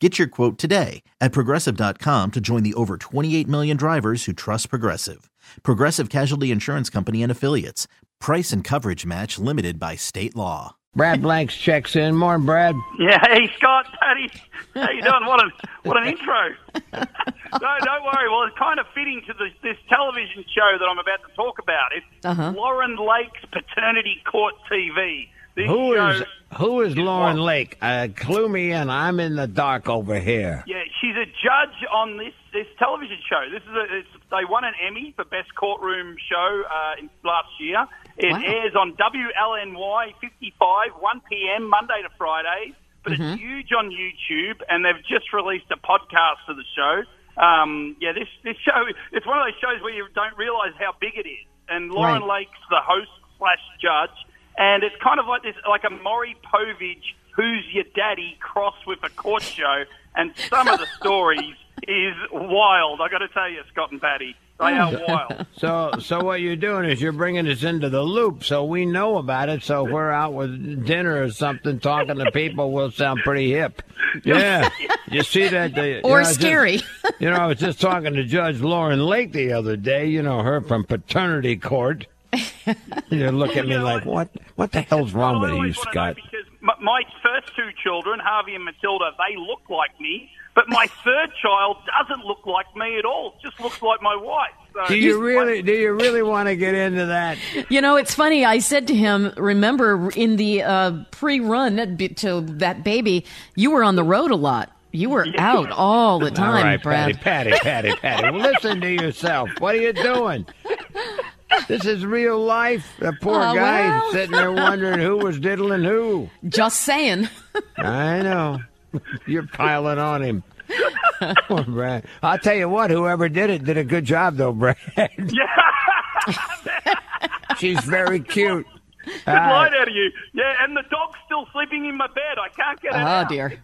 Get your quote today at progressive.com to join the over 28 million drivers who trust Progressive. Progressive Casualty Insurance Company and Affiliates. Price and coverage match limited by state law. Brad Blanks checks in. Morning, Brad. Yeah, hey Scott, Patty, how you doing? What an what an intro. no, don't worry. Well, it's kind of fitting to this, this television show that I'm about to talk about. It's Uh-huh. Lauren Lake's Paternity Court TV. This Who show, is who is Lauren? Lake? Uh, clue me in. I'm in the dark over here. Yeah, she's a judge on this this television show. This is a, it's, they won an Emmy for best courtroom show uh, in, last year. It Wow. airs on WLNY 55 1 p.m. Monday to Friday, but Mm-hmm. it's huge on YouTube, and they've just released a podcast of the show. Um, yeah, this this show it's one of those shows where you don't realise how big it is. And Lauren Right. Lake's the host slash judge, and it's kind of like this, like a Maury Povich, who's your daddy, cross with a court show. And some of the stories is wild. I got to tell you, Scott and Patty, they are wild. So, so what you're doing is you're bringing us into the loop, so we know about it. So if we're out with dinner or something, talking to people, we'll sound pretty hip. Yeah, you see that? The, you Or know, I was just- scary. you know, I was just talking to Judge Lauren Lake the other day. You know her from paternity court. You look at me like, what? What the hell's wrong with you, always wanna know Scott? Because my, my first two children, Harvey and Matilda, they look like me. But my third child doesn't look like me at all. Just looks like my wife. So Do you really? Do you really want to get into that? You know, it's funny. I said to him, "Remember, in the uh, pre-run that to that baby, you were on the road a lot. You were out all the time, All right, Brad." Patty, Patty, Patty, Patty. Listen to yourself. What are you doing? This is real life. The poor Oh, guy well. sitting there wondering who was diddling who. Just saying. I know. You're piling on him. Poor Brad. I'll tell you what, whoever did it did a good job, though, Brad. Yeah. She's very cute. Good Uh, light out of you. Yeah, and the dog's still sleeping in my bed. I can't get it Oh out. dear.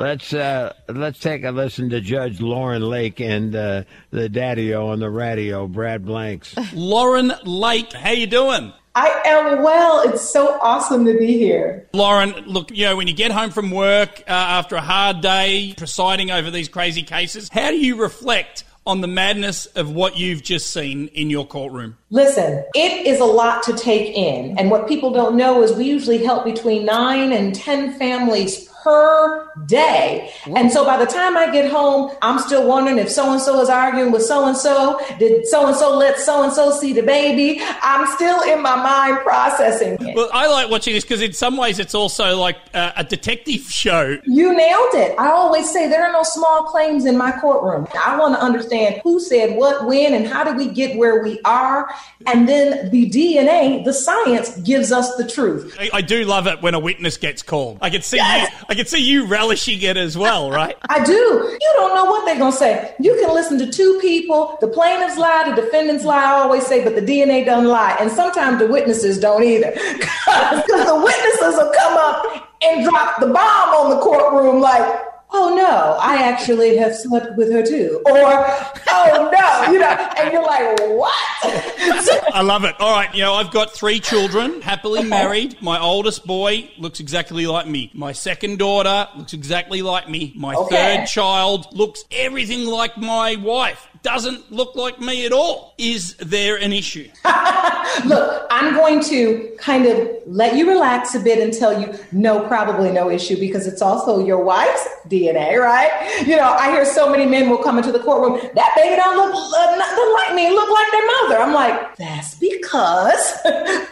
let's uh, let's take a listen to Judge Lauren Lake and uh, the daddy-o on the radio, Brad Blanks. Lauren Lake, how you doing? I am well. It's so awesome to be here. Lauren, look, you know, when you get home from work uh, after a hard day presiding over these crazy cases, how do you reflect on the madness of what you've just seen in your courtroom? Listen, it is a lot to take in. And what people don't know is we usually help between nine and 10 families per day. And so by the time I get home, I'm still wondering if so and so is arguing with so and so. Did so and so let so and so see the baby? I'm still in my mind processing it. Well, I like watching this because in some ways it's also like uh, a detective show. You nailed it. I always say there are no small claims in my courtroom. I want to understand who said what, when, and how did we get where we are. And then the DNA, the science, gives us the truth. I, I do love it when a witness gets called. I can see you. I can see you relishing it as well, right? I do. You don't know what they're going to say. You can listen to two people. The plaintiffs lie, the defendants lie. I always say, but the DNA doesn't lie. And sometimes the witnesses don't either. Because the witnesses will come up and drop the bomb on the courtroom like, oh no, I actually have slept with her too. Or, oh no, you know, and you're like, what? I love it. All right, you know, I've got three children, happily married. My oldest boy looks exactly like me. My second daughter looks exactly like me. My Okay. third child looks everything like my wife. Doesn't look like me at all. Is there an issue? Look, I'm going to kind of let you relax a bit and tell you no, probably no issue because it's also your wife's DNA, right? You know, I hear so many men will come into the courtroom. That baby don't look uh, like me, look like their mother. I'm like, that's because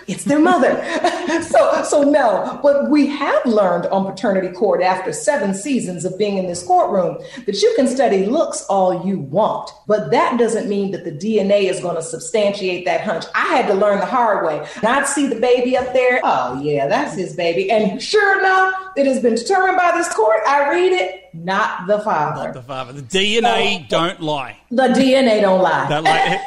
it's their mother. so, so no, but we have learned on paternity court after seven seasons of being in this courtroom that you can study looks all you want, but that doesn't mean that the DNA is going to substantiate that hunch. I had to learn the hard way. Not see the baby up there. Oh yeah, that's his baby. And sure enough, it has been determined by this court. I read it, not the father. The father. The DNA don't lie. The DNA don't lie.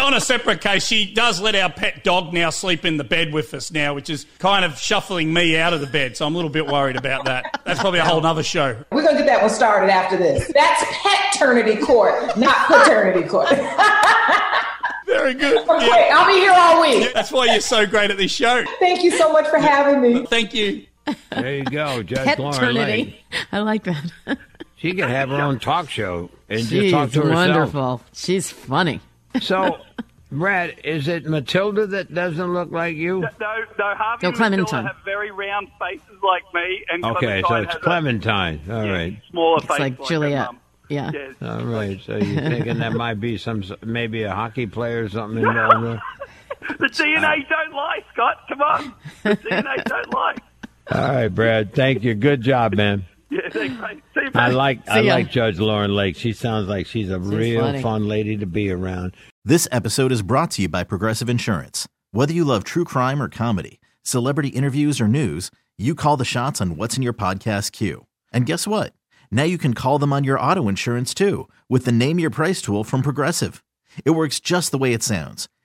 On a separate case, she does let our pet dog now sleep in the bed with us now, which is kind of shuffling me out of the bed. So I'm a little bit worried about that. That's probably a whole other show. We're gonna get that one started after this. That's paternity court, not paternity court. Very good. Yeah. I'll be here all week. That's why you're so great at this show. Thank you so much for having me. Thank you. There you go, Judge Lauren Lake. I like that. she could have her own talk show and She's just talk to herself. wonderful. She's funny. So, Brad, is it Matilda that doesn't look like you? No, no, Harvey No, and Clementine. Have very round faces like me, and Okay, so Clementine it's has a- Clementine. All yeah, smaller It's face like her Juliet. mum. Yeah. Yes. All right. So you're thinking that might be some, maybe a hockey player or something involved there? The DNA don't lie, Scott. Come on, the DNA don't lie. All right, Brad. Thank you. Good job, man. Yeah, thanks, mate. See you, I mate. like I ya. like Judge Lauren Lake. She sounds like she's a real funny. fun lady to be around. This episode is brought to you by Progressive Insurance. Whether you love true crime or comedy, celebrity interviews or news, you call the shots on what's in your podcast queue. And guess what? Now you can call them on your auto insurance too with the Name Your Price tool from Progressive. It works just the way it sounds.